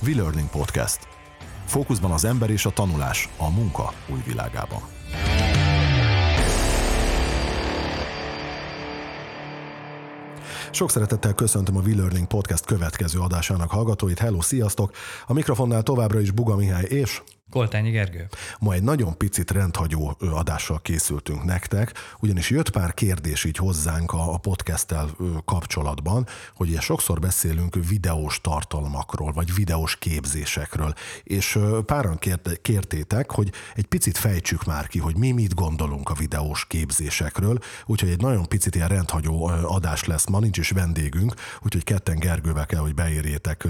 V-Learning Podcast. Fókuszban az ember és a tanulás a munka új világában. Sok szeretettel köszöntöm a V-Learning Podcast következő adásának hallgatóit. Hello, sziasztok! A mikrofonnál továbbra is Buga Mihály és Koltányi Gergő. Ma egy nagyon picit rendhagyó adással készültünk nektek, ugyanis jött pár kérdés így hozzánk a, a podcasttel kapcsolatban, hogy ugye sokszor beszélünk videós tartalmakról, vagy videós képzésekről, és páran kért, kértétek, hogy egy picit fejtsük már ki, hogy mi mit gondolunk a videós képzésekről, úgyhogy egy nagyon picit ilyen rendhagyó adás lesz ma, nincs is vendégünk, úgyhogy ketten Gergővel kell, hogy beérjétek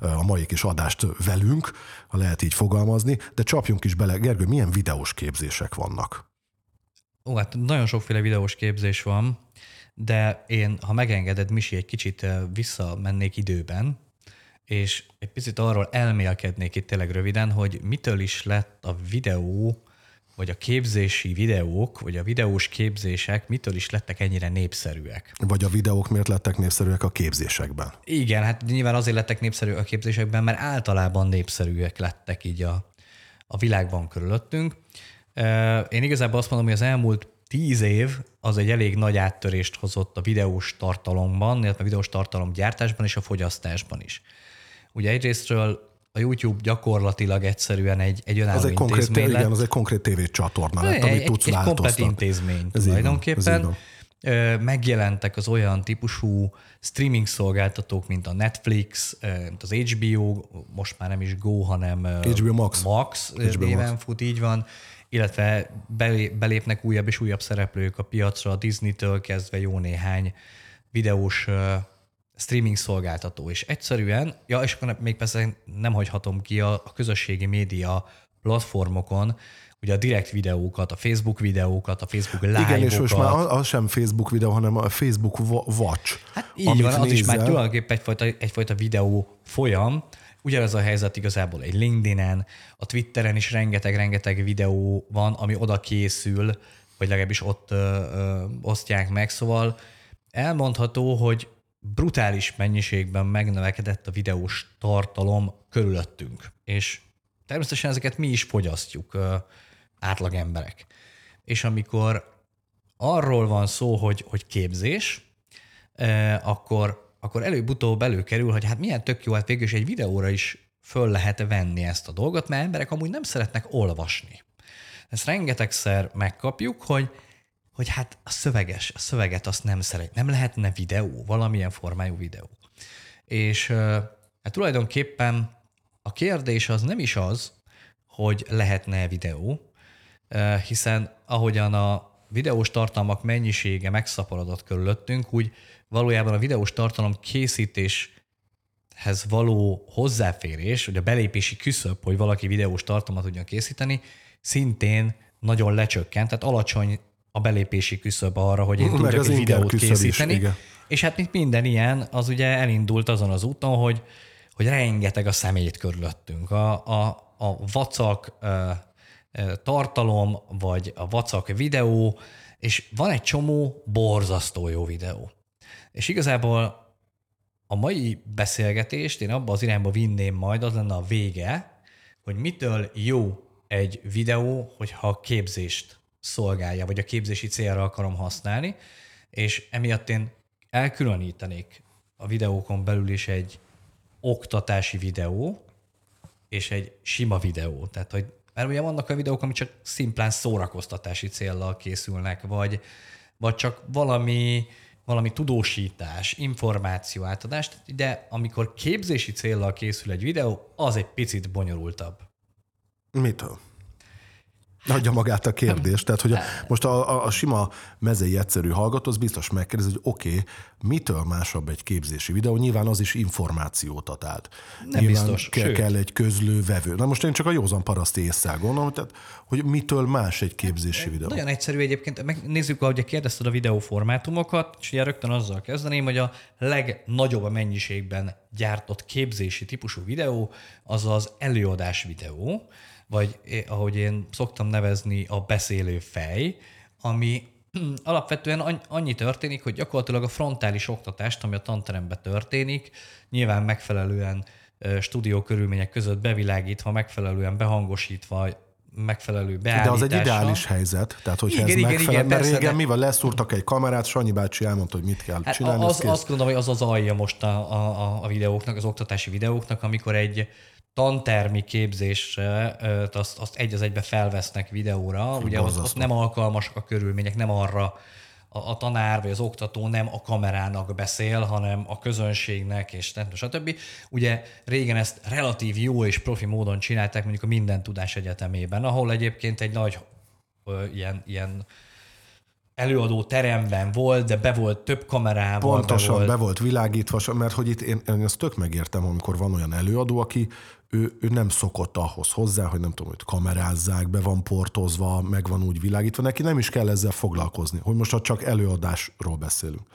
a mai kis adást velünk, ha lehet így fogalmazni, fogalmazni, de csapjunk is bele. Gergő, milyen videós képzések vannak? Ó, hát nagyon sokféle videós képzés van, de én, ha megengeded, Misi, egy kicsit eh, visszamennék időben, és egy picit arról elmélkednék itt tényleg röviden, hogy mitől is lett a videó, vagy a képzési videók, vagy a videós képzések mitől is lettek ennyire népszerűek. Vagy a videók miért lettek népszerűek a képzésekben? Igen, hát nyilván azért lettek népszerűek a képzésekben, mert általában népszerűek lettek így a, a világban körülöttünk. Én igazából azt mondom, hogy az elmúlt tíz év az egy elég nagy áttörést hozott a videós tartalomban, illetve a videós tartalom gyártásban és a fogyasztásban is. Ugye egyrésztről a YouTube gyakorlatilag egyszerűen egy, egy önálló az egy konkrét, lett. Igen, az egy konkrét tévécsatorna lett, amit egy, tudsz egy komplet intézmény ez tulajdonképpen. Van, ez megjelentek az olyan típusú streaming szolgáltatók, mint a Netflix, mint az HBO, most már nem is Go, hanem HBO Max, Max HBO néven Max. fut, így van, illetve belépnek újabb és újabb szereplők a piacra, a Disney-től kezdve jó néhány videós streaming szolgáltató, és egyszerűen, ja, és akkor még persze nem hagyhatom ki a, a közösségi média platformokon, ugye a direkt videókat, a Facebook videókat, a Facebook live-okat. Igen, és most már az sem Facebook videó, hanem a Facebook Watch. Hát így van, az nézel. is már tulajdonképpen egyfajta, egyfajta videó folyam. Ugyanez a helyzet igazából egy LinkedIn-en, a Twitteren is rengeteg-rengeteg videó van, ami oda készül, vagy legalábbis ott ö, ö, osztják meg, szóval elmondható, hogy brutális mennyiségben megnövekedett a videós tartalom körülöttünk. És természetesen ezeket mi is fogyasztjuk, átlag emberek. És amikor arról van szó, hogy, hogy képzés, akkor, akkor előbb-utóbb előkerül, hogy hát milyen tök jó, hát végül is egy videóra is föl lehet venni ezt a dolgot, mert emberek amúgy nem szeretnek olvasni. Ezt rengetegszer megkapjuk, hogy hogy hát a szöveges, a szöveget azt nem szeret, nem lehetne videó, valamilyen formájú videó. És hát tulajdonképpen a kérdés az nem is az, hogy lehetne videó, hiszen ahogyan a videós tartalmak mennyisége megszaporodott körülöttünk, úgy valójában a videós tartalom készítéshez való hozzáférés, vagy a belépési küszöb, hogy valaki videós tartalmat tudjon készíteni, szintén nagyon lecsökkent, tehát alacsony a belépési küszöb arra, hogy én Meg tudjak egy videót készíteni. Is, és hát mint minden ilyen, az ugye elindult azon az úton, hogy, hogy rengeteg a szemét körülöttünk. A, a, a vacak tartalom, vagy a vacak videó, és van egy csomó borzasztó jó videó. És igazából a mai beszélgetést én abba az irányba vinném majd, az lenne a vége, hogy mitől jó egy videó, hogyha képzést szolgálja, vagy a képzési célra akarom használni, és emiatt én elkülönítenék a videókon belül is egy oktatási videó, és egy sima videó. Tehát, hogy mert ugye vannak a videók, amik csak szimplán szórakoztatási céllal készülnek, vagy, vagy csak valami, valami tudósítás, információ átadás, de amikor képzési céllal készül egy videó, az egy picit bonyolultabb. Mitől? Adja magát a kérdés. Tehát, hogy a, most a, a, a sima mezei egyszerű hallgató az biztos megkérdezi, hogy oké, okay, mitől másabb egy képzési videó? Nyilván az is információt ad át. Nem Nyilván biztos. Ke- kell egy közlővevő. Na most én csak a józan paraszti észre gondolom, tehát, hogy mitől más egy képzési videó? Nagyon egyszerű egyébként. Megnézzük, ahogy kérdezted a videóformátumokat, és ugye rögtön azzal kezdeném, hogy a legnagyobb a mennyiségben gyártott képzési típusú videó az az előadás videó, vagy ahogy én szoktam nevezni, a beszélő fej, ami alapvetően annyi történik, hogy gyakorlatilag a frontális oktatást, ami a tanteremben történik, nyilván megfelelően stúdió körülmények között bevilágítva, megfelelően behangosítva, megfelelő beállítással. De az egy ideális helyzet, tehát hogyha igen, ez igen, megfelel, igen, mert persze, régen mi van, leszúrtak egy kamerát, Sanyi bácsi elmondta, hogy mit kell hát csinálni. Az, azt gondolom, hogy az az alja most a, a, a videóknak, az oktatási videóknak, amikor egy tantermi képzésre azt, azt egy az egybe felvesznek videóra, ugye ott, ott nem alkalmasak a körülmények, nem arra a, a tanár vagy az oktató nem a kamerának beszél, hanem a közönségnek, és stb. Ugye régen ezt relatív jó és profi módon csinálták mondjuk a Minden Tudás Egyetemében, ahol egyébként egy nagy ö, ilyen, ilyen előadó teremben volt, de be volt több kamerával. Pontosan, be volt, be volt világítva, mert hogy itt én, én ezt tök megértem, amikor van olyan előadó, aki ő, ő nem szokott ahhoz hozzá, hogy nem tudom, hogy kamerázzák, be van portozva, meg van úgy világítva, neki nem is kell ezzel foglalkozni, hogy most csak előadásról beszélünk.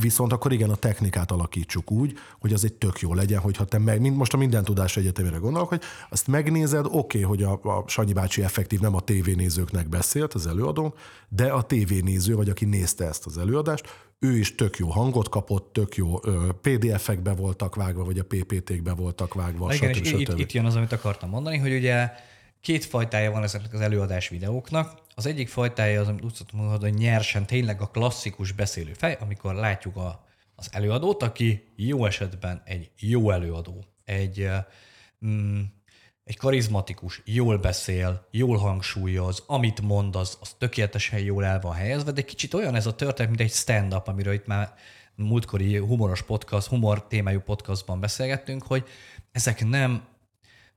Viszont akkor igen, a technikát alakítsuk úgy, hogy az egy tök jó legyen, hogyha te meg, mint most a minden tudás egyetemére gondolok, hogy azt megnézed, oké, okay, hogy a, a Sanyi bácsi effektív nem a tévénézőknek beszélt az előadón, de a tévénéző, vagy aki nézte ezt az előadást, ő is tök jó hangot kapott, tök jó PDF-ekbe voltak vágva, vagy a PPT-kbe voltak vágva. Igen, stb. és itt, itt jön az, amit akartam mondani, hogy ugye két fajtája van ezeknek az előadás videóknak. Az egyik fajtája az, amit úgy szoktam mondani, hogy nyersen tényleg a klasszikus beszélő fej, amikor látjuk a, az előadót, aki jó esetben egy jó előadó, egy mm, egy karizmatikus, jól beszél, jól hangsúlyoz, amit mond, az, az tökéletesen jól el van helyezve, de kicsit olyan ez a történet, mint egy stand-up, amiről itt már múltkori humoros podcast, humor témájú podcastban beszélgettünk, hogy ezek nem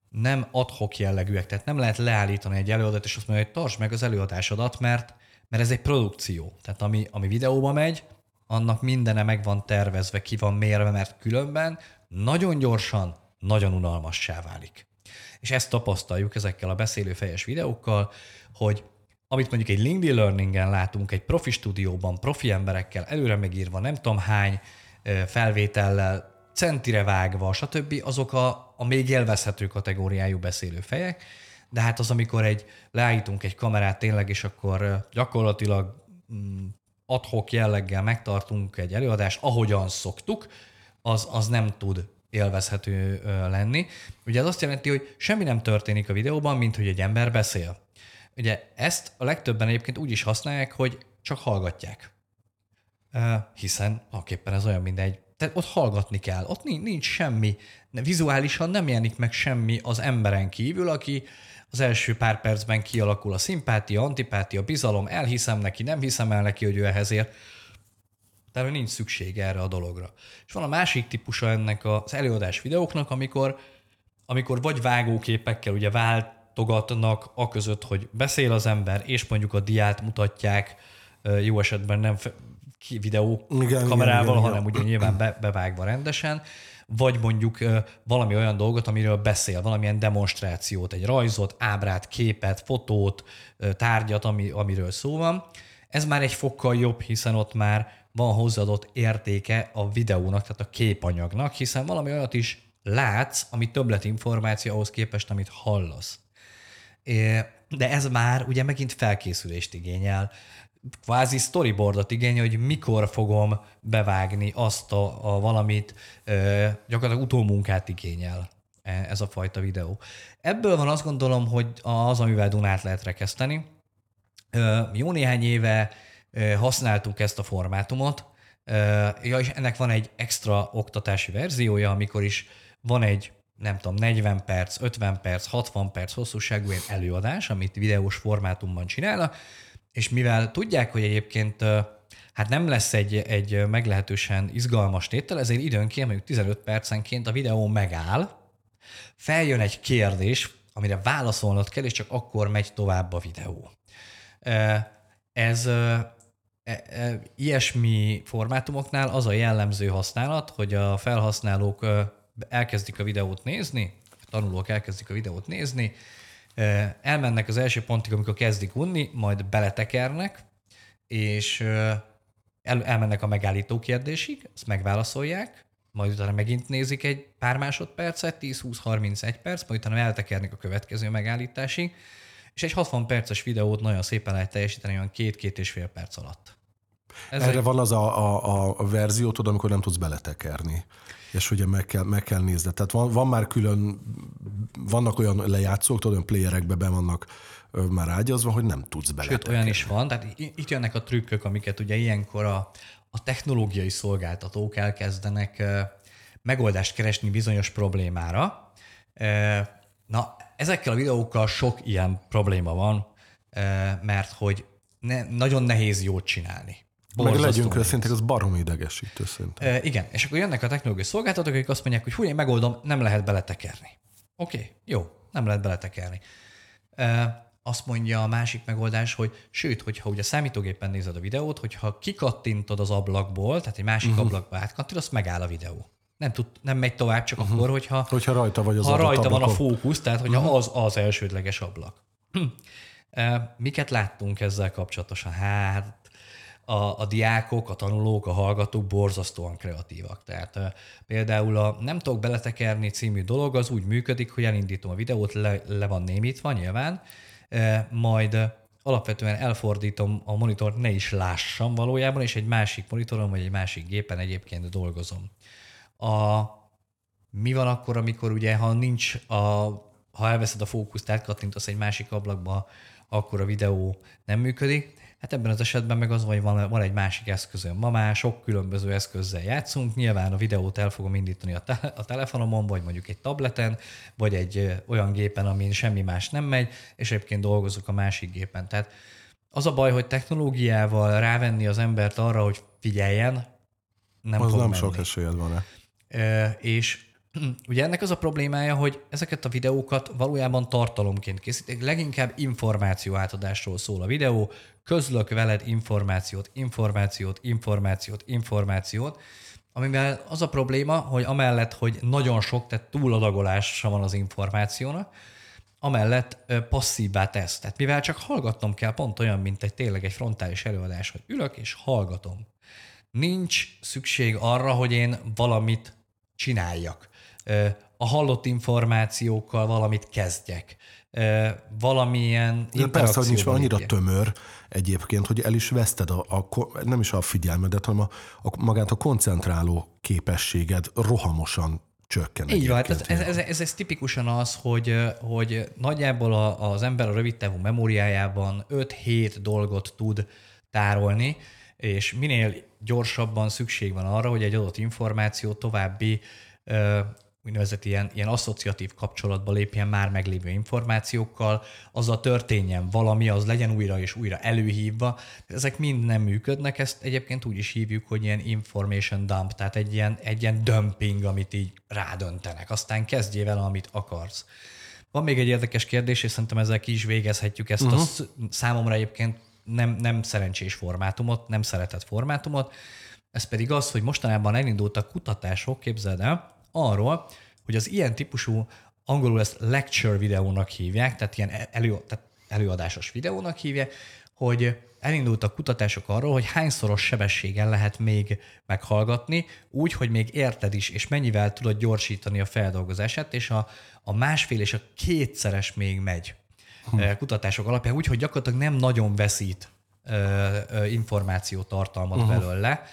nem adhok jellegűek, tehát nem lehet leállítani egy előadást, és azt mondja, hogy tartsd meg az előadásodat, mert, mert ez egy produkció. Tehát ami, ami videóba megy, annak mindene meg van tervezve, ki van mérve, mert különben nagyon gyorsan, nagyon unalmassá válik. És ezt tapasztaljuk ezekkel a beszélőfejes videókkal, hogy amit mondjuk egy LinkedIn Learningen látunk, egy profi stúdióban, profi emberekkel, előre megírva, nem tudom hány felvétellel, centire vágva, stb., azok a, a még élvezhető kategóriájú beszélő fejek, de hát az, amikor egy leállítunk egy kamerát tényleg, és akkor gyakorlatilag mm, adhok jelleggel megtartunk egy előadást, ahogyan szoktuk, az, az nem tud élvezhető lenni. Ugye ez azt jelenti, hogy semmi nem történik a videóban, mint hogy egy ember beszél. Ugye ezt a legtöbben egyébként úgy is használják, hogy csak hallgatják. Hiszen aképpen ez olyan, mint egy tehát ott hallgatni kell, ott nincs, nincs semmi, vizuálisan nem jelenik meg semmi az emberen kívül, aki az első pár percben kialakul a szimpátia, antipátia, bizalom, elhiszem neki, nem hiszem el neki, hogy ő ehhez ér. Tehát nincs szükség erre a dologra. És van a másik típusa ennek az előadás videóknak, amikor, amikor vagy vágóképekkel ugye váltogatnak a között, hogy beszél az ember, és mondjuk a diát mutatják, jó esetben nem videó igen, kamerával, igen, igen, hanem ugye nyilván be, bevágva rendesen, vagy mondjuk valami olyan dolgot, amiről beszél, valamilyen demonstrációt, egy rajzot, ábrát, képet, fotót, tárgyat, ami, amiről szó van. Ez már egy fokkal jobb, hiszen ott már van hozzáadott értéke a videónak, tehát a képanyagnak, hiszen valami olyat is látsz, ami többletinformáció ahhoz képest, amit hallasz. De ez már ugye megint felkészülést igényel, kvázi storyboardot igényel, hogy mikor fogom bevágni azt a, a valamit, gyakorlatilag utómunkát igényel e, ez a fajta videó. Ebből van azt gondolom, hogy az, amivel Dunát lehet rekeszteni. Jó néhány éve használtuk ezt a formátumot, ja, és ennek van egy extra oktatási verziója, amikor is van egy nem tudom, 40 perc, 50 perc, 60 perc hosszúságú ilyen előadás, amit videós formátumban csinálnak, és mivel tudják, hogy egyébként hát nem lesz egy, egy meglehetősen izgalmas tétel, ezért időnként, mondjuk 15 percenként a videó megáll, feljön egy kérdés, amire válaszolnod kell, és csak akkor megy tovább a videó. Ez ilyesmi formátumoknál az a jellemző használat, hogy a felhasználók elkezdik a videót nézni, a tanulók elkezdik a videót nézni, elmennek az első pontig, amikor kezdik unni, majd beletekernek, és el, elmennek a megállító kérdésig, ezt megválaszolják, majd utána megint nézik egy pár másodpercet, 10-20-31 perc, majd utána eltekernek a következő megállításig, és egy 60 perces videót nagyon szépen lehet teljesíteni olyan két-két és fél perc alatt. Ez Erre van az a, a, a verzió, tudod, amikor nem tudsz beletekerni és ugye meg kell, meg kell nézni. Tehát van, van már külön, vannak olyan lejátszók, tudod, olyan playerekbe be vannak már ágyazva, hogy nem tudsz bele. Sőt, olyan is van, tehát itt jönnek a trükkök, amiket ugye ilyenkor a, a technológiai szolgáltatók elkezdenek megoldást keresni bizonyos problémára. Na, ezekkel a videókkal sok ilyen probléma van, mert hogy ne, nagyon nehéz jót csinálni. Meg legyünk őszinték, az barom idegesítő szerintem. E, igen, és akkor jönnek a technológiai szolgáltatók, akik azt mondják, hogy hú, én megoldom, nem lehet beletekerni. Oké, okay, jó, nem lehet beletekerni. E, azt mondja a másik megoldás, hogy sőt, hogyha ugye számítógépen nézed a videót, hogyha kikattintod az ablakból, tehát egy másik uh-huh. ablakba átkattintod, azt megáll a videó. Nem, tud, nem megy tovább csak uh-huh. akkor, hogyha, hogyha rajta vagy az ha rajta van a fókusz, tehát hogyha uh-huh. az az elsődleges ablak. Hm. Miket láttunk ezzel kapcsolatosan? Hát a, a diákok, a tanulók, a hallgatók borzasztóan kreatívak. Tehát például a Nem tudok beletekerni című dolog az úgy működik, hogy elindítom a videót, le, le van némítva nyilván, majd alapvetően elfordítom a monitort, ne is lássam valójában, és egy másik monitoron vagy egy másik gépen egyébként dolgozom. A, mi van akkor, amikor ugye, ha nincs a, ha elveszed a fókuszt, átkattintasz egy másik ablakba, akkor a videó nem működik. Hát ebben az esetben meg az, hogy van, van egy másik eszközöm. Ma már sok különböző eszközzel játszunk. Nyilván a videót el fogom indítani a, te- a telefonomon, vagy mondjuk egy tableten, vagy egy olyan gépen, amin semmi más nem megy, és egyébként dolgozok a másik gépen. Tehát az a baj, hogy technológiával rávenni az embert arra, hogy figyeljen, nem az fog nem menni. sok esélyed van-e. És Ugye ennek az a problémája, hogy ezeket a videókat valójában tartalomként készítik, leginkább információ átadásról szól a videó, közlök veled információt, információt, információt, információt, amivel az a probléma, hogy amellett, hogy nagyon sok, tehát túladagolása van az információnak, amellett passzívvá tesz. Tehát mivel csak hallgatnom kell, pont olyan, mint egy tényleg egy frontális előadás, hogy ülök és hallgatom. Nincs szükség arra, hogy én valamit csináljak a hallott információkkal valamit kezdjek. Valamilyen De persze, hogy nincs annyira tömör egyébként, hogy el is veszted a, a nem is a figyelmedet, hanem a, a, magát a koncentráló képességed rohamosan csökken. Így van, hát ez, ez, ez, ez, ez tipikusan az, hogy, hogy nagyjából a, az ember a rövid távú memóriájában 5-7 dolgot tud tárolni, és minél gyorsabban szükség van arra, hogy egy adott információ további úgynevezett ilyen, ilyen asszociatív kapcsolatba lépjen már meglévő információkkal, az a történjen valami, az legyen újra és újra előhívva. Ezek mind nem működnek, ezt egyébként úgy is hívjuk, hogy ilyen information dump, tehát egy ilyen, egy ilyen dumping, amit így rádöntenek. Aztán kezdjél vele, amit akarsz. Van még egy érdekes kérdés, és szerintem ezzel ki is végezhetjük ezt uh-huh. a számomra egyébként nem, nem szerencsés formátumot, nem szeretett formátumot. Ez pedig az, hogy mostanában elindultak kutatások, képzeld el, arról, hogy az ilyen típusú, angolul ezt lecture videónak hívják, tehát ilyen elő, tehát előadásos videónak hívják, hogy elindultak kutatások arról, hogy hányszoros sebességgel lehet még meghallgatni, úgy, hogy még érted is, és mennyivel tudod gyorsítani a feldolgozását, és a, a másfél és a kétszeres még megy hm. kutatások alapján, úgy, hogy gyakorlatilag nem nagyon veszít információtartalmat uh-huh. belőle,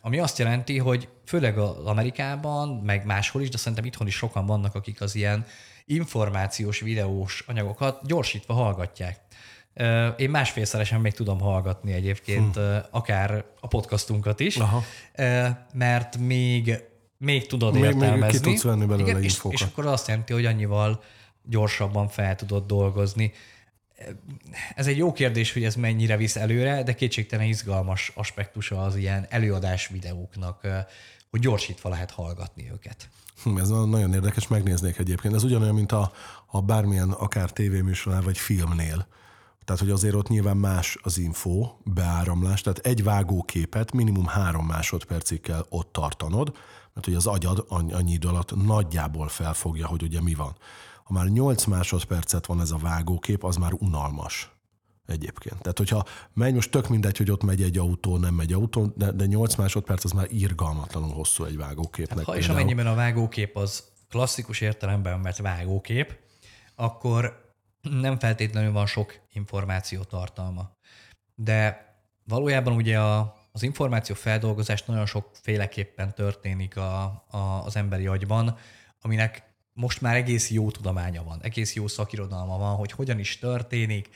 ami azt jelenti, hogy főleg az Amerikában, meg máshol is, de szerintem itthon is sokan vannak, akik az ilyen információs videós anyagokat gyorsítva hallgatják. Én másfélszeresen még tudom hallgatni egyébként, hm. akár a podcastunkat is, Aha. mert még, még tudod még, értelmezni. Még ki tudsz venni belőle Igen, és, és akkor azt jelenti, hogy annyival gyorsabban fel tudod dolgozni ez egy jó kérdés, hogy ez mennyire visz előre, de kétségtelen izgalmas aspektusa az ilyen előadás videóknak, hogy gyorsítva lehet hallgatni őket. Hm, ez nagyon érdekes, megnéznék egyébként. Ez ugyanolyan, mint a, a bármilyen akár tévéműsornál vagy filmnél. Tehát, hogy azért ott nyilván más az info, beáramlás, tehát egy vágóképet minimum három másodpercig kell ott tartanod, mert hogy az agyad annyi idő alatt nagyjából felfogja, hogy ugye mi van. Ha már 8 másodpercet van ez a vágókép, az már unalmas egyébként. Tehát, hogyha megy, most tök mindegy, hogy ott megy egy autó, nem megy autó, de, de 8 másodperc az már irgalmatlanul hosszú egy vágóképnek. Hát, ha és amennyiben a vágókép az klasszikus értelemben mert vágókép, akkor nem feltétlenül van sok információ tartalma. De valójában ugye a, az információ feldolgozás nagyon sokféleképpen történik a, a, az emberi agyban, aminek most már egész jó tudománya van, egész jó szakirodalma van, hogy hogyan is történik,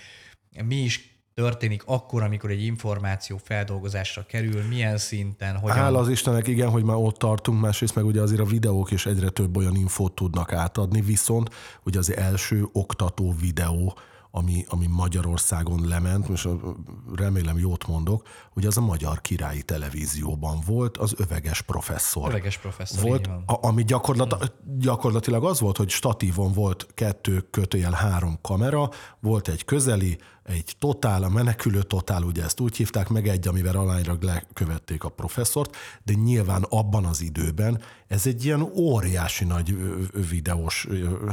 mi is történik akkor, amikor egy információ feldolgozásra kerül, milyen szinten, hogyan... Hála az Istennek, igen, hogy már ott tartunk, másrészt meg ugye azért a videók is egyre több olyan infót tudnak átadni, viszont ugye az első oktató videó, ami, ami Magyarországon lement, és remélem jót mondok, hogy az a Magyar Királyi Televízióban volt, az Öveges Professzor. Öveges Professzor, volt, a, ami gyakorlat, gyakorlatilag az volt, hogy statívon volt kettő kötőjel három kamera, volt egy közeli, egy totál, a menekülő totál, ugye ezt úgy hívták, meg egy, amivel alányra lekövették a professzort, de nyilván abban az időben ez egy ilyen óriási nagy videós,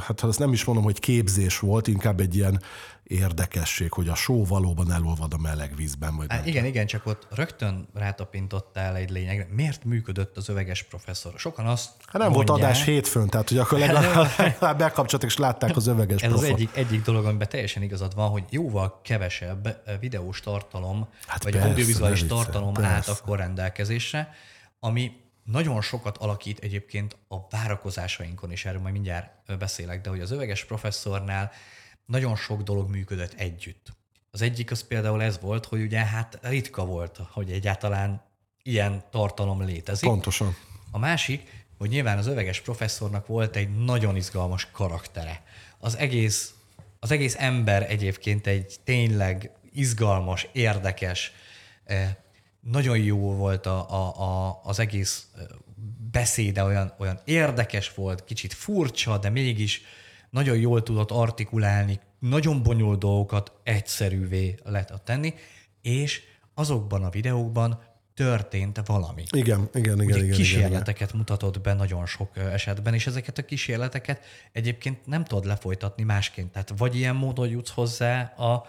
hát azt nem is mondom, hogy képzés volt, inkább egy ilyen érdekesség, hogy a só valóban elolvad a meleg vízben. Vagy Há, igen, igen, csak ott rögtön rátapintottál egy lényegre. Miért működött az öveges professzor? Sokan azt Hát nem mondják, volt adás hétfőn, tehát hogy akkor legalább bekapcsoltak és látták az öveges Ez professzor. az egyik, egyik dolog, amiben teljesen igazad van, hogy jóval kevesebb eh, videós tartalom, hát vagy persze, audiovizuális tartalom persze. állt akkor rendelkezésre, ami nagyon sokat alakít egyébként a várakozásainkon, és erről majd mindjárt beszélek, de hogy az öveges professzornál nagyon sok dolog működött együtt. Az egyik az például ez volt, hogy ugye hát ritka volt, hogy egyáltalán ilyen tartalom létezik. Pontosan. A másik, hogy nyilván az öveges professzornak volt egy nagyon izgalmas karaktere. Az egész, az egész ember egyébként egy tényleg izgalmas, érdekes, eh, nagyon jó volt a, a, a, az egész eh, beszéde, olyan, olyan érdekes volt, kicsit furcsa, de mégis nagyon jól tudott artikulálni, nagyon bonyolult dolgokat egyszerűvé lehet tenni, és azokban a videókban történt valami. Igen, igen, igen. Ugye igen kísérleteket igen. mutatott be nagyon sok esetben, és ezeket a kísérleteket egyébként nem tudod lefolytatni másként. Tehát vagy ilyen módon jutsz hozzá a,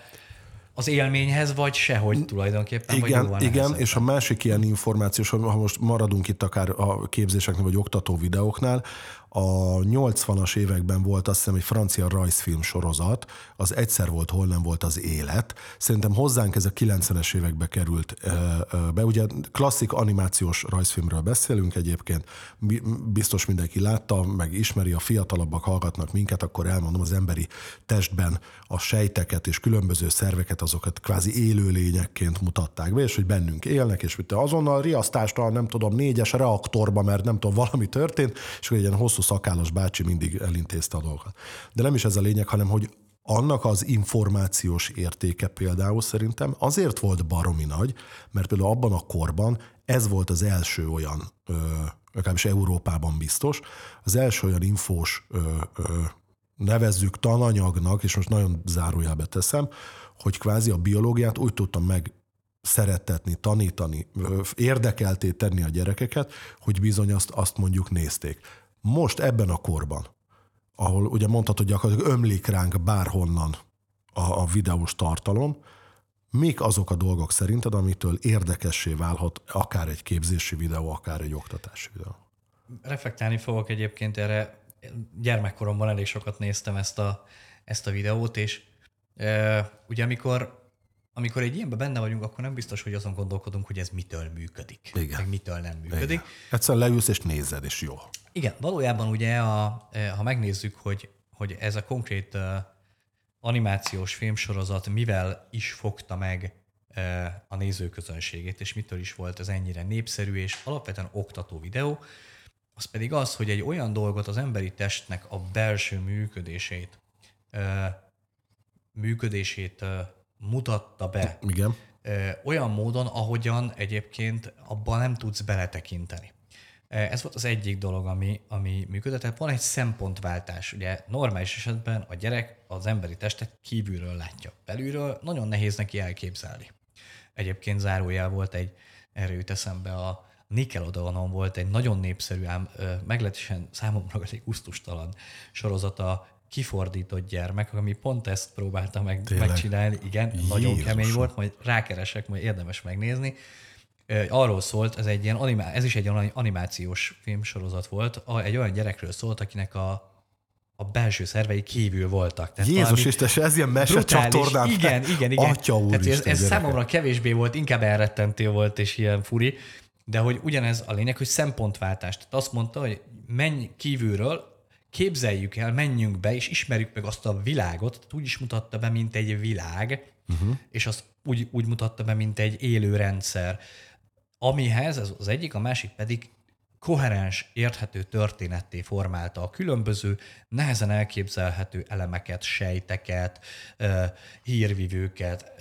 az élményhez, vagy sehogy tulajdonképpen. Igen, vagy igen és a másik ilyen információs, ha most maradunk itt akár a képzéseknél, vagy oktató videóknál, a 80-as években volt azt hiszem egy francia rajzfilm sorozat, az egyszer volt, hol nem volt az élet. Szerintem hozzánk ez a 90-es évekbe került be. Ugye klasszik animációs rajzfilmről beszélünk egyébként, biztos mindenki látta, meg ismeri, a fiatalabbak hallgatnak minket, akkor elmondom, az emberi testben a sejteket és különböző szerveket, azokat kvázi élőlényekként mutatták be, és hogy bennünk élnek, és azonnal riasztástal, nem tudom, négyes reaktorba, mert nem tudom, valami történt, és egy ilyen hosszú szakállas bácsi mindig elintézte a dolgokat. De nem is ez a lényeg, hanem hogy annak az információs értéke például szerintem azért volt baromi nagy, mert például abban a korban ez volt az első olyan, ö, legalábbis Európában biztos, az első olyan infós, ö, ö, nevezzük tananyagnak, és most nagyon zárójelbe teszem, hogy kvázi a biológiát úgy tudtam meg szeretetni, tanítani, érdekelté tenni a gyerekeket, hogy bizony azt, azt mondjuk nézték. Most ebben a korban, ahol ugye mondhatod, hogy gyakorlatilag ömlik ránk bárhonnan a, a videós tartalom, mik azok a dolgok szerinted, amitől érdekessé válhat akár egy képzési videó, akár egy oktatási videó? Reflektálni fogok egyébként erre. Gyermekkoromban elég sokat néztem ezt a, ezt a videót, és e, ugye amikor amikor egy ilyenben benne vagyunk, akkor nem biztos, hogy azon gondolkodunk, hogy ez mitől működik, Igen. meg mitől nem működik. Igen. Egyszerűen leülsz és nézed, és jó. Igen, valójában ugye, a, e, ha megnézzük, hogy, hogy ez a konkrét uh, animációs filmsorozat mivel is fogta meg uh, a nézőközönségét, és mitől is volt ez ennyire népszerű és alapvetően oktató videó, az pedig az, hogy egy olyan dolgot az emberi testnek a belső működését, működését mutatta be. Igen. Olyan módon, ahogyan egyébként abban nem tudsz beletekinteni. Ez volt az egyik dolog, ami, ami működött. Tehát van egy szempontváltás. Ugye normális esetben a gyerek az emberi testet kívülről látja. Belülről nagyon nehéz neki elképzelni. Egyébként zárójel volt egy, erre jut eszembe a Nickelodeonon volt egy nagyon népszerű, ám meglehetősen számomra egy gusztustalan sorozata kifordított gyermek, ami pont ezt próbálta meg, megcsinálni. Igen, Jézus. nagyon kemény volt, majd rákeresek, majd érdemes megnézni. Arról szólt, ez, egy ilyen animá- ez is egy animációs filmsorozat volt, egy olyan gyerekről szólt, akinek a a belső szervei kívül voltak. Tehát Jézus Isten, ez ilyen mesecsatornán. Igen, igen, igen. Atya úr Tehát ez, ez számomra kevésbé volt, inkább elrettentő volt, és ilyen furi, de hogy ugyanez a lényeg, hogy szempontváltás. Tehát azt mondta, hogy menj kívülről, képzeljük el, menjünk be, és ismerjük meg azt a világot, tehát úgy is mutatta be, mint egy világ, uh-huh. és azt úgy, úgy mutatta be, mint egy élő rendszer. Amihez, ez az egyik, a másik pedig koherens, érthető történetté formálta a különböző, nehezen elképzelhető elemeket, sejteket, hírvivőket,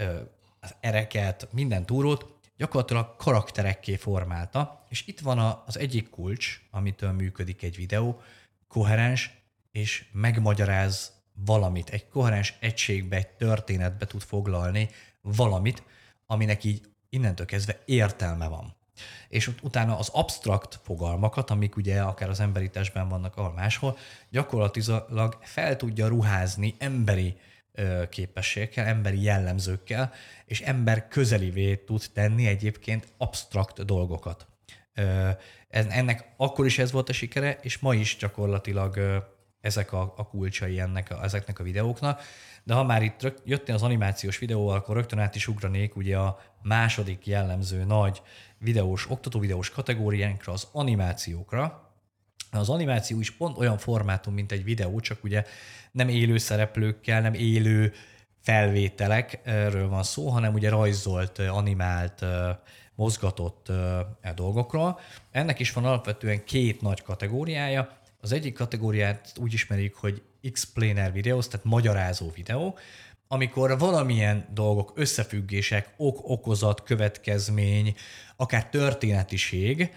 az ereket, minden túrót gyakorlatilag karakterekké formálta, és itt van az egyik kulcs, amitől működik egy videó, koherens és megmagyaráz valamit, egy koherens egységbe, egy történetbe tud foglalni valamit, aminek így innentől kezdve értelme van. És utána az abstrakt fogalmakat, amik ugye akár az emberi testben vannak, ahol máshol, gyakorlatilag fel tudja ruházni emberi képességekkel, emberi jellemzőkkel, és ember közelivé tud tenni egyébként abstrakt dolgokat. Ennek akkor is ez volt a sikere, és ma is gyakorlatilag ezek a, a kulcsai ennek ezeknek a videóknak. De ha már itt jöttél az animációs videóval, akkor rögtön át is ugranék ugye a második jellemző nagy videós, oktatóvideós kategóriánkra, az animációkra. Az animáció is pont olyan formátum, mint egy videó, csak ugye nem élő szereplőkkel, nem élő felvételekről van szó, hanem ugye rajzolt, animált, mozgatott e dolgokról. Ennek is van alapvetően két nagy kategóriája. Az egyik kategóriát úgy ismerjük, hogy explainer videóz, tehát magyarázó videó, amikor valamilyen dolgok, összefüggések, ok, okozat, következmény, akár történetiség,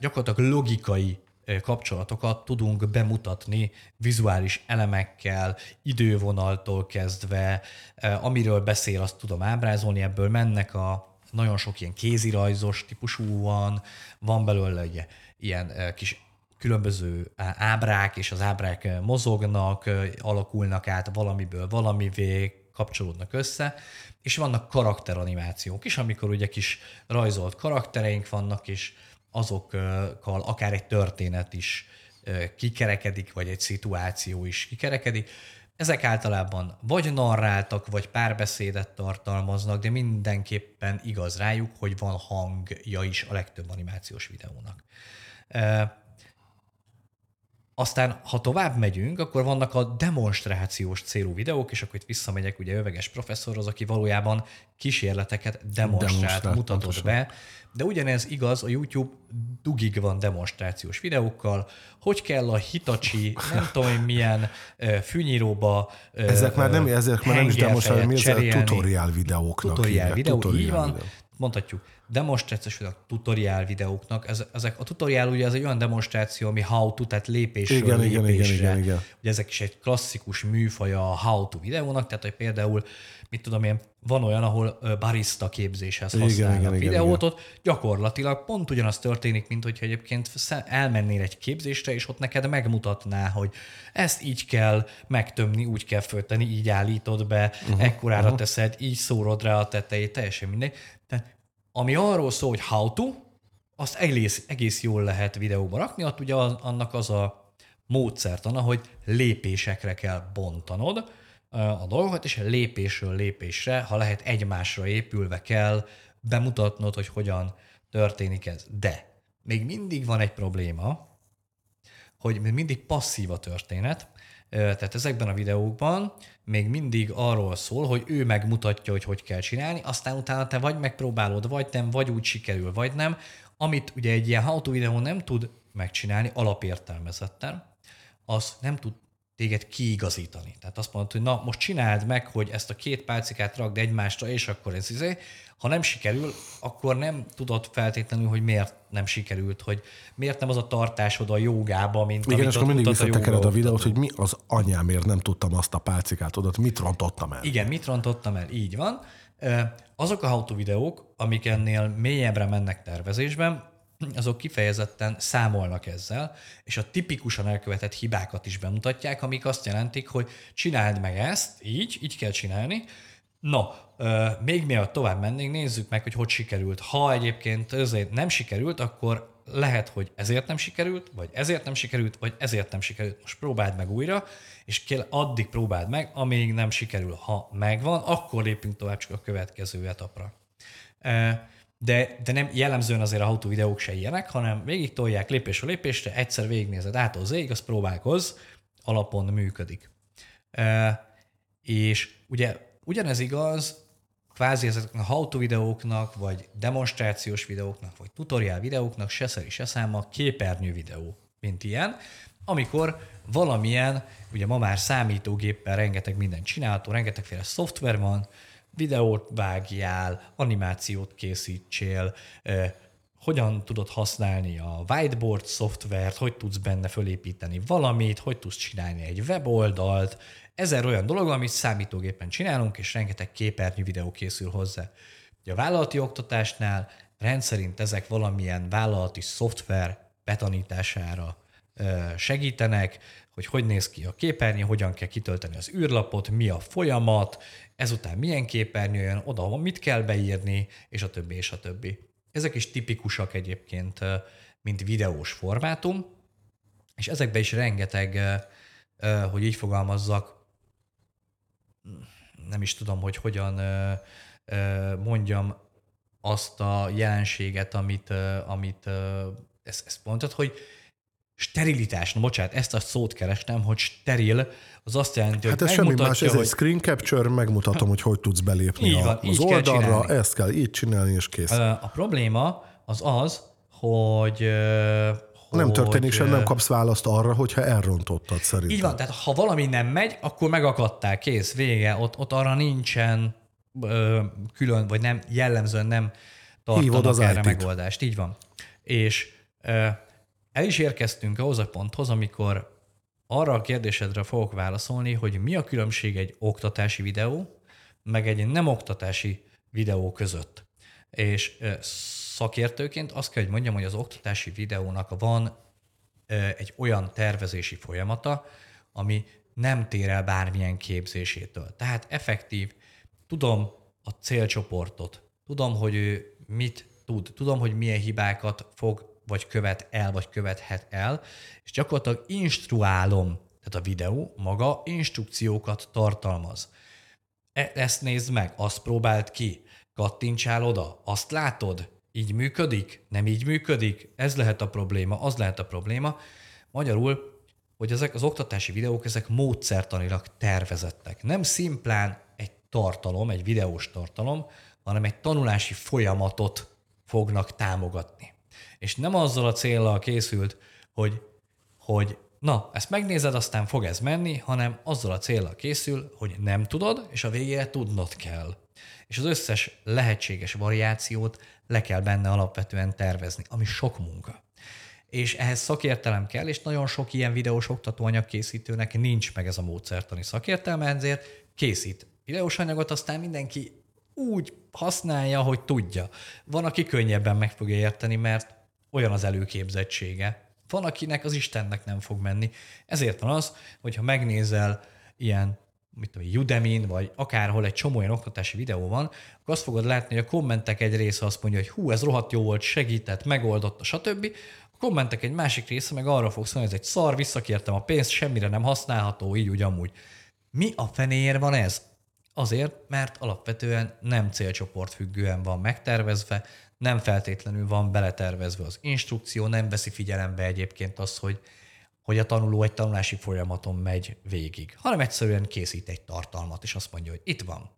gyakorlatilag logikai kapcsolatokat tudunk bemutatni vizuális elemekkel, idővonaltól kezdve, amiről beszél, azt tudom ábrázolni, ebből mennek a nagyon sok ilyen kézirajzos típusú van, van belőle ugye, ilyen kis különböző ábrák, és az ábrák mozognak, alakulnak át valamiből valamivé, kapcsolódnak össze, és vannak karakteranimációk is, amikor ugye kis rajzolt karaktereink vannak, és azokkal akár egy történet is kikerekedik, vagy egy szituáció is kikerekedik. Ezek általában vagy narráltak, vagy párbeszédet tartalmaznak, de mindenképpen igaz rájuk, hogy van hangja is a legtöbb animációs videónak. Aztán, ha tovább megyünk, akkor vannak a demonstrációs célú videók, és akkor itt visszamegyek ugye öveges professzorhoz, aki valójában kísérleteket demonstrált, mutatott pontosan. be, de ugyanez igaz, a YouTube dugig van demonstrációs videókkal, hogy kell a Hitachi, nem tudom milyen fűnyíróba Ezek már nem, ezek már nem is demonstrációs, mi ez a tutoriál videóknak. Tutoriál videó, tutoriál így van. Videó mondhatjuk, demonstrációs tutoriál videóknak. Ez, ezek, a tutoriál ugye ez egy olyan demonstráció, ami how to, tehát lépésről igen, lépésre. Igen, igen, igen, igen. Ugye ezek is egy klasszikus műfaja a how to videónak, tehát hogy például, mit tudom én, van olyan, ahol barista képzéshez használnak igen, igen, videót, igen, ott gyakorlatilag pont ugyanaz történik, mint hogyha egyébként elmennél egy képzésre, és ott neked megmutatná, hogy ezt így kell megtömni, úgy kell fölteni, így állítod be, uh-huh, ekkorára uh-huh. teszed, így szórod rá a tetejét, teljesen mindegy. Tehát ami arról szól, hogy how to, azt egész, egész jól lehet videóba rakni, ott ugye az, annak az a módszertana, hogy lépésekre kell bontanod a dolgokat, és lépésről lépésre, ha lehet egymásra épülve kell bemutatnod, hogy hogyan történik ez. De még mindig van egy probléma, hogy mindig passzív a történet, tehát ezekben a videókban még mindig arról szól, hogy ő megmutatja, hogy hogy kell csinálni, aztán utána te vagy megpróbálod, vagy nem, vagy úgy sikerül, vagy nem. Amit ugye egy ilyen how videó nem tud megcsinálni alapértelmezetten, az nem tud téged kiigazítani. Tehát azt mondod, hogy na, most csináld meg, hogy ezt a két pálcikát rakd egymásra, és akkor ez izé. Ha nem sikerül, akkor nem tudod feltétlenül, hogy miért nem sikerült, hogy miért nem az a tartásod a jogába, mint Igen, és akkor mindig visszatekered a, a videót, hogy mi az anyámért nem tudtam azt a pálcikát oda, mit rontottam el. Igen, mit rontottam el, így van. Azok a how videók, amik ennél mélyebbre mennek tervezésben, azok kifejezetten számolnak ezzel, és a tipikusan elkövetett hibákat is bemutatják, amik azt jelentik, hogy csináld meg ezt, így, így kell csinálni, No, még mielőtt tovább mennénk, nézzük meg, hogy hogy sikerült. Ha egyébként ezért nem sikerült, akkor lehet, hogy ezért nem sikerült, vagy ezért nem sikerült, vagy ezért nem sikerült. Most próbáld meg újra, és kell addig próbáld meg, amíg nem sikerül. Ha megvan, akkor lépünk tovább csak a következő etapra. De, de nem jellemzően azért a autó videók se ilyenek, hanem végig tolják lépésről lépésre, egyszer végignézed át az ég, azt próbálkoz, alapon működik. És ugye ugyanez igaz kvázi ezeknek a how videóknak, vagy demonstrációs videóknak, vagy tutoriál videóknak se szeri se száma képernyő videó, mint ilyen, amikor valamilyen, ugye ma már számítógéppel rengeteg mindent csinálható, rengetegféle szoftver van, videót vágjál, animációt készítsél, hogyan tudod használni a whiteboard szoftvert, hogy tudsz benne fölépíteni valamit, hogy tudsz csinálni egy weboldalt, ezer olyan dolog, amit számítógépen csinálunk, és rengeteg képernyő videó készül hozzá. A vállalati oktatásnál rendszerint ezek valamilyen vállalati szoftver betanítására segítenek, hogy hogy néz ki a képernyő, hogyan kell kitölteni az űrlapot, mi a folyamat, ezután milyen képernyő jön, oda mit kell beírni, és a többi, és a többi. Ezek is tipikusak egyébként, mint videós formátum, és ezekben is rengeteg, hogy így fogalmazzak, nem is tudom, hogy hogyan mondjam azt a jelenséget, amit, amit ezt, ezt mondtad, hogy sterilitás, no bocsánat, ezt a szót kerestem, hogy steril, az azt jelenti, hát hogy ez semmi más, ez hogy... egy screen capture, megmutatom, hogy hogy tudsz belépni így van, az oldalra, kell ezt kell így csinálni, és kész. A probléma az az, hogy nem történik sem, nem kapsz választ arra, hogyha elrontottad szerintem. Így van, tehát ha valami nem megy, akkor megakadtál, kész, vége, ott, ott arra nincsen ö, külön, vagy nem jellemzően nem tartanak az erre IT-t. megoldást. Így van. És ö, el is érkeztünk ahhoz a ponthoz, amikor arra a kérdésedre fogok válaszolni, hogy mi a különbség egy oktatási videó, meg egy nem oktatási videó között. És szakértőként azt kell, hogy mondjam, hogy az oktatási videónak van egy olyan tervezési folyamata, ami nem tér el bármilyen képzésétől. Tehát effektív, tudom a célcsoportot, tudom, hogy ő mit tud, tudom, hogy milyen hibákat fog vagy követ el, vagy követhet el, és gyakorlatilag instruálom, tehát a videó maga instrukciókat tartalmaz. E- ezt nézd meg, azt próbáld ki, kattintsál oda, azt látod, így működik, nem így működik, ez lehet a probléma, az lehet a probléma. Magyarul, hogy ezek az oktatási videók, ezek módszertanilag tervezettek. Nem szimplán egy tartalom, egy videós tartalom, hanem egy tanulási folyamatot fognak támogatni. És nem azzal a célral készült, hogy, hogy na, ezt megnézed, aztán fog ez menni, hanem azzal a célral készül, hogy nem tudod, és a végére tudnod kell. És az összes lehetséges variációt le kell benne alapvetően tervezni, ami sok munka. És ehhez szakértelem kell, és nagyon sok ilyen videós oktatóanyag készítőnek nincs meg ez a módszertani szakértelme, ezért készít videós anyagot, aztán mindenki úgy használja, hogy tudja. Van, aki könnyebben meg fogja érteni, mert olyan az előképzettsége. Van, akinek az Istennek nem fog menni. Ezért van az, hogyha megnézel ilyen mit tudom, udemy vagy akárhol egy csomó olyan oktatási videó van, akkor azt fogod látni, hogy a kommentek egy része azt mondja, hogy hú, ez rohadt jó volt, segített, megoldotta, stb. A kommentek egy másik része meg arra fogsz mondani, hogy ez egy szar, visszakértem a pénzt, semmire nem használható, így úgy amúgy. Mi a fenéért van ez? Azért, mert alapvetően nem célcsoport függően van megtervezve, nem feltétlenül van beletervezve az instrukció, nem veszi figyelembe egyébként azt, hogy hogy a tanuló egy tanulási folyamaton megy végig, hanem egyszerűen készít egy tartalmat, és azt mondja, hogy itt van.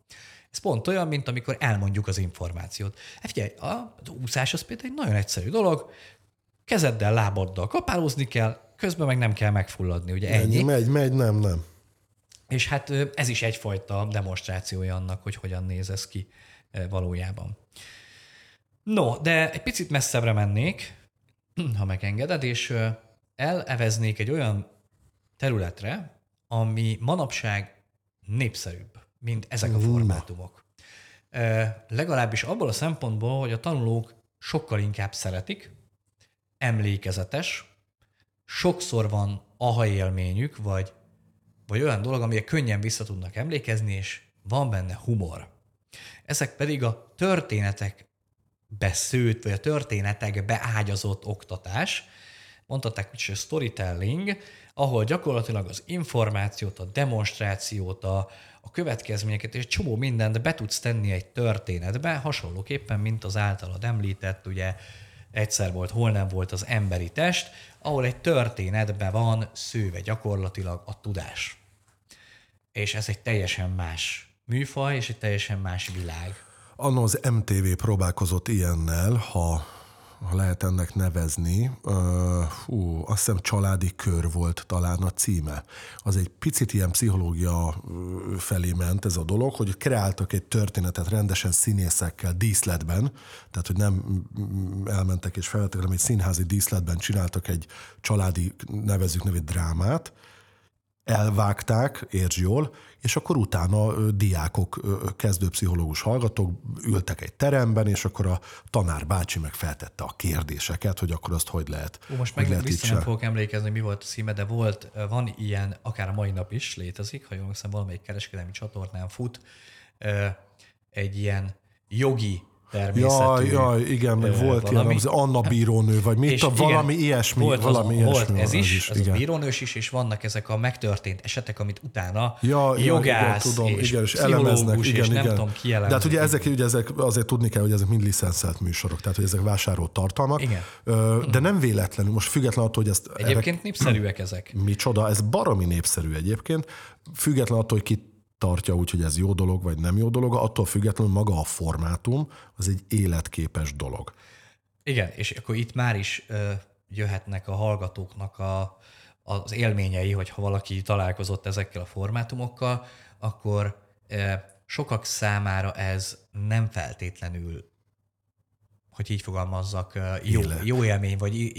Ez pont olyan, mint amikor elmondjuk az információt. Hát figyelj, a úszás az például egy nagyon egyszerű dolog, kezeddel, lábaddal kapálózni kell, közben meg nem kell megfulladni, ugye ennyi. ennyi megy, megy, nem, nem. És hát ez is egyfajta demonstrációja annak, hogy hogyan néz ez ki valójában. No, de egy picit messzebbre mennék, ha megengeded, és eleveznék egy olyan területre, ami manapság népszerűbb, mint ezek a formátumok. Legalábbis abból a szempontból, hogy a tanulók sokkal inkább szeretik, emlékezetes, sokszor van aha élményük, vagy, vagy olyan dolog, amire könnyen vissza tudnak emlékezni, és van benne humor. Ezek pedig a történetek beszőtt, vagy a történetekbe ágyazott oktatás, mondhatták, hogy storytelling, ahol gyakorlatilag az információt, a demonstrációt, a, a következményeket és csomó mindent be tudsz tenni egy történetbe, hasonlóképpen, mint az általad említett, ugye egyszer volt, hol nem volt az emberi test, ahol egy történetben van szőve gyakorlatilag a tudás. És ez egy teljesen más műfaj, és egy teljesen más világ. Anna az MTV próbálkozott ilyennel, ha ha lehet ennek nevezni, hú, azt hiszem családi kör volt talán a címe. Az egy picit ilyen pszichológia felé ment ez a dolog, hogy kreáltak egy történetet rendesen színészekkel, díszletben, tehát hogy nem elmentek és felvettek, hanem egy színházi díszletben csináltak egy családi, nevezzük nevét drámát, elvágták, értsd jól, és akkor utána diákok, kezdőpszichológus hallgatók ültek egy teremben, és akkor a tanár bácsi meg feltette a kérdéseket, hogy akkor azt hogy lehet. Ó, most meg vissza nem fogok emlékezni, mi volt a címe, de volt, van ilyen, akár a mai nap is létezik, ha jól hiszem, valamelyik kereskedelmi csatornán fut, egy ilyen jogi természetű. Ja, ja igen, meg volt valami. ilyen, az Anna bírónő, vagy mit, a, valami igen, ilyesmi. Volt, valami az, ilyesmi volt ez is, is, az igen. a bírónős is, és vannak ezek a megtörtént esetek, amit utána ja, jogász igen, tudom, és igen, és elemeznek, igen, és igen. nem tudom ki De hát ugye ezek, ugye ezek azért tudni kell, hogy ezek mind licenszelt műsorok, tehát hogy ezek vásárolt tartalmak. Igen. De nem véletlenül, most független attól, hogy ezt... Egyébként erre, népszerűek ezek. Micsoda, ez baromi népszerű egyébként, független attól, hogy ki tartja úgy, hogy ez jó dolog, vagy nem jó dolog, attól függetlenül maga a formátum az egy életképes dolog. Igen, és akkor itt már is ö, jöhetnek a hallgatóknak a, az élményei, hogy ha valaki találkozott ezekkel a formátumokkal, akkor ö, sokak számára ez nem feltétlenül hogy így fogalmazzak, jó, jó élmény, vagy,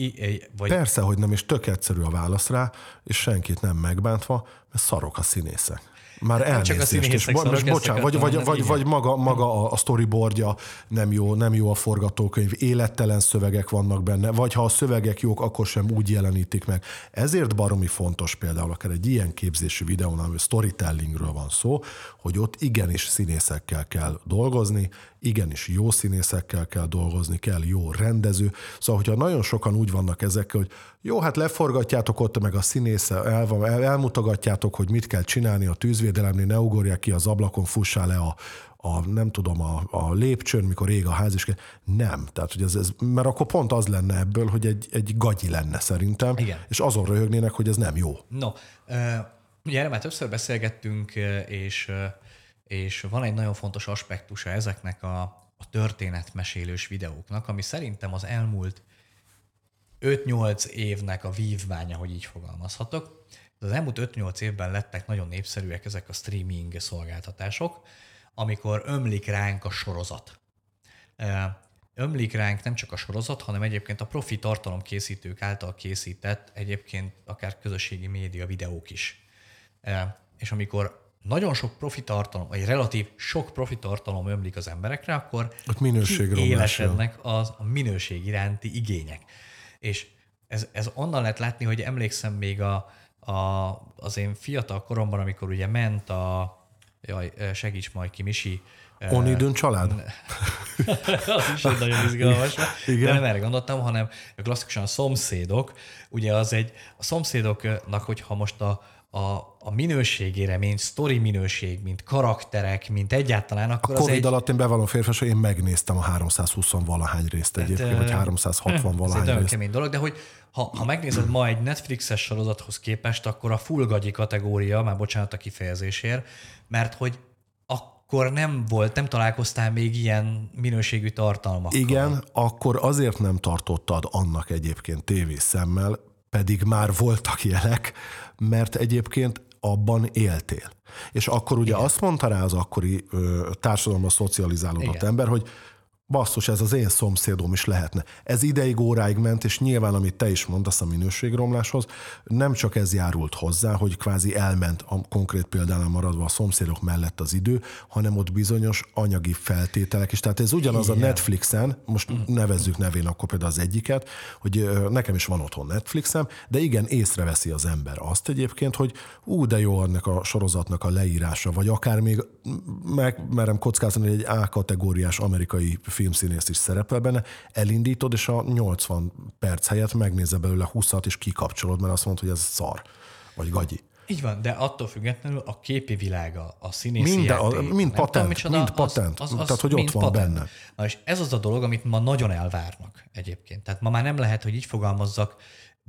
vagy... Persze, hogy nem, és tök egyszerű a válasz rá, és senkit nem megbántva, mert szarok a színészek. Már elnézést. Csak a és most bocsánat, vagy, vagy, vagy, vagy maga, maga a storyboardja nem jó, nem jó a forgatókönyv, élettelen szövegek vannak benne, vagy ha a szövegek jók, akkor sem úgy jelenítik meg. Ezért baromi fontos például akár egy ilyen képzésű videón, ami storytellingről van szó, hogy ott igenis színészekkel kell dolgozni, igenis jó színészekkel kell dolgozni, kell jó rendező. Szóval, hogyha nagyon sokan úgy vannak ezekkel, hogy jó, hát leforgatjátok ott meg a színésze, el, el, elmutogatjátok, hogy mit kell csinálni a tűzvédelemnél, ne ugorják ki az ablakon, fussál le a, a nem tudom, a, a lépcsőn, mikor ég a ház, és nem. Tehát, hogy ez, ez, mert akkor pont az lenne ebből, hogy egy, egy gagyi lenne szerintem, Igen. és azon röhögnének, hogy ez nem jó. No, uh, ugye erre már többször beszélgettünk, és uh, és van egy nagyon fontos aspektusa ezeknek a, a történetmesélős videóknak, ami szerintem az elmúlt 5-8 évnek a vívmánya, hogy így fogalmazhatok. Az elmúlt 5-8 évben lettek nagyon népszerűek ezek a streaming szolgáltatások, amikor ömlik ránk a sorozat. Ömlik ránk nem csak a sorozat, hanem egyébként a profi tartalomkészítők által készített, egyébként akár közösségi média videók is. És amikor nagyon sok profi tartalom, vagy relatív sok profi tartalom ömlik az emberekre, akkor Ott élesednek az a minőség iránti igények. És ez, ez onnan lehet látni, hogy emlékszem még a, a, az én fiatal koromban, amikor ugye ment a, jaj, segíts majd ki, Misi, Onidön család? az is egy nagyon izgalmas. Igen. De nem erre gondoltam, hanem klasszikusan a szomszédok. Ugye az egy, a szomszédoknak, hogyha most a, a, a minőségére, mint sztori minőség, mint karakterek, mint egyáltalán, akkor a Covid egy... alatt én bevallom férfes, hogy én megnéztem a 320 valahány részt egyébként, vagy 360 valahány Ez egy kemény dolog, de hogy ha, ha megnézed ma egy Netflixes sorozathoz képest, akkor a full gagyi kategória, már bocsánat a kifejezésért, mert hogy akkor nem volt, nem találkoztál még ilyen minőségű tartalmakkal. Igen, akkor azért nem tartottad annak egyébként tévészemmel, pedig már voltak jelek, mert egyébként abban éltél. És akkor ugye Igen. azt mondta rá az akkori ö, társadalomban szocializálódott Igen. ember, hogy basszus, ez az én szomszédom is lehetne. Ez ideig, óráig ment, és nyilván, amit te is mondasz a minőségromláshoz, nem csak ez járult hozzá, hogy kvázi elment a konkrét példánál maradva a szomszédok mellett az idő, hanem ott bizonyos anyagi feltételek is. Tehát ez ugyanaz Igen. a Netflixen, most mm. nevezzük nevén akkor például az egyiket, hogy nekem is van otthon Netflixem, de igen, észreveszi az ember azt egyébként, hogy ú, de jó annak a sorozatnak a leírása, vagy akár még meg merem kockázni, hogy egy A kategóriás amerikai filmszínész is szerepel benne, elindítod, és a 80 perc helyett megnézze belőle 20-at, és kikapcsolod, mert azt mondod, hogy ez szar, vagy gagyi. Így van, de attól függetlenül a képi világa, a színészi Mind, játék, a, mind patent, micsoda, mind patent. Az, az, az, tehát, hogy ott van patent. benne. Na, és ez az a dolog, amit ma nagyon elvárnak egyébként. Tehát ma már nem lehet, hogy így fogalmazzak,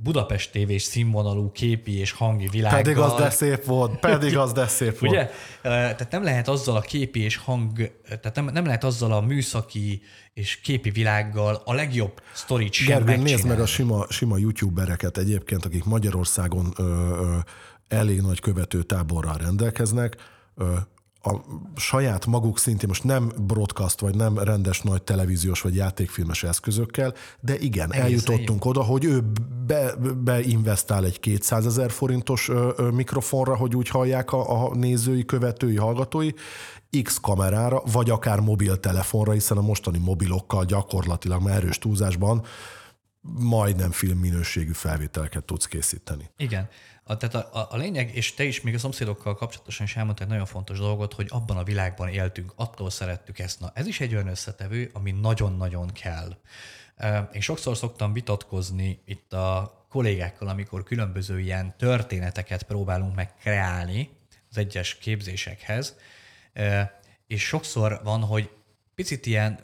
Budapest tévés színvonalú képi és hangi világgal. Pedig az de szép volt, pedig az de szép volt. Ugye? Tehát nem lehet azzal a képi és hang, tehát nem, nem lehet azzal a műszaki és képi világgal a legjobb sztorit sem Gergely, nézd meg a sima, sima youtubereket egyébként, akik Magyarországon ö, ö, elég nagy követő táborral rendelkeznek, ö, a saját maguk szintén, most nem broadcast, vagy nem rendes nagy televíziós vagy játékfilmes eszközökkel, de igen, Egész eljutottunk oda, hogy ő be, beinvestál egy 200 ezer forintos ö, ö, mikrofonra, hogy úgy hallják a, a nézői, követői, hallgatói, X kamerára, vagy akár mobiltelefonra, hiszen a mostani mobilokkal gyakorlatilag már erős túlzásban majdnem filmminőségű felvételeket tudsz készíteni. Igen. A, tehát a, a lényeg, és te is még a szomszédokkal kapcsolatosan is elmondtál egy nagyon fontos dolgot, hogy abban a világban éltünk, attól szerettük ezt. Na, ez is egy olyan összetevő, ami nagyon-nagyon kell. Én sokszor szoktam vitatkozni itt a kollégákkal, amikor különböző ilyen történeteket próbálunk meg kreálni az egyes képzésekhez, és sokszor van, hogy picit ilyen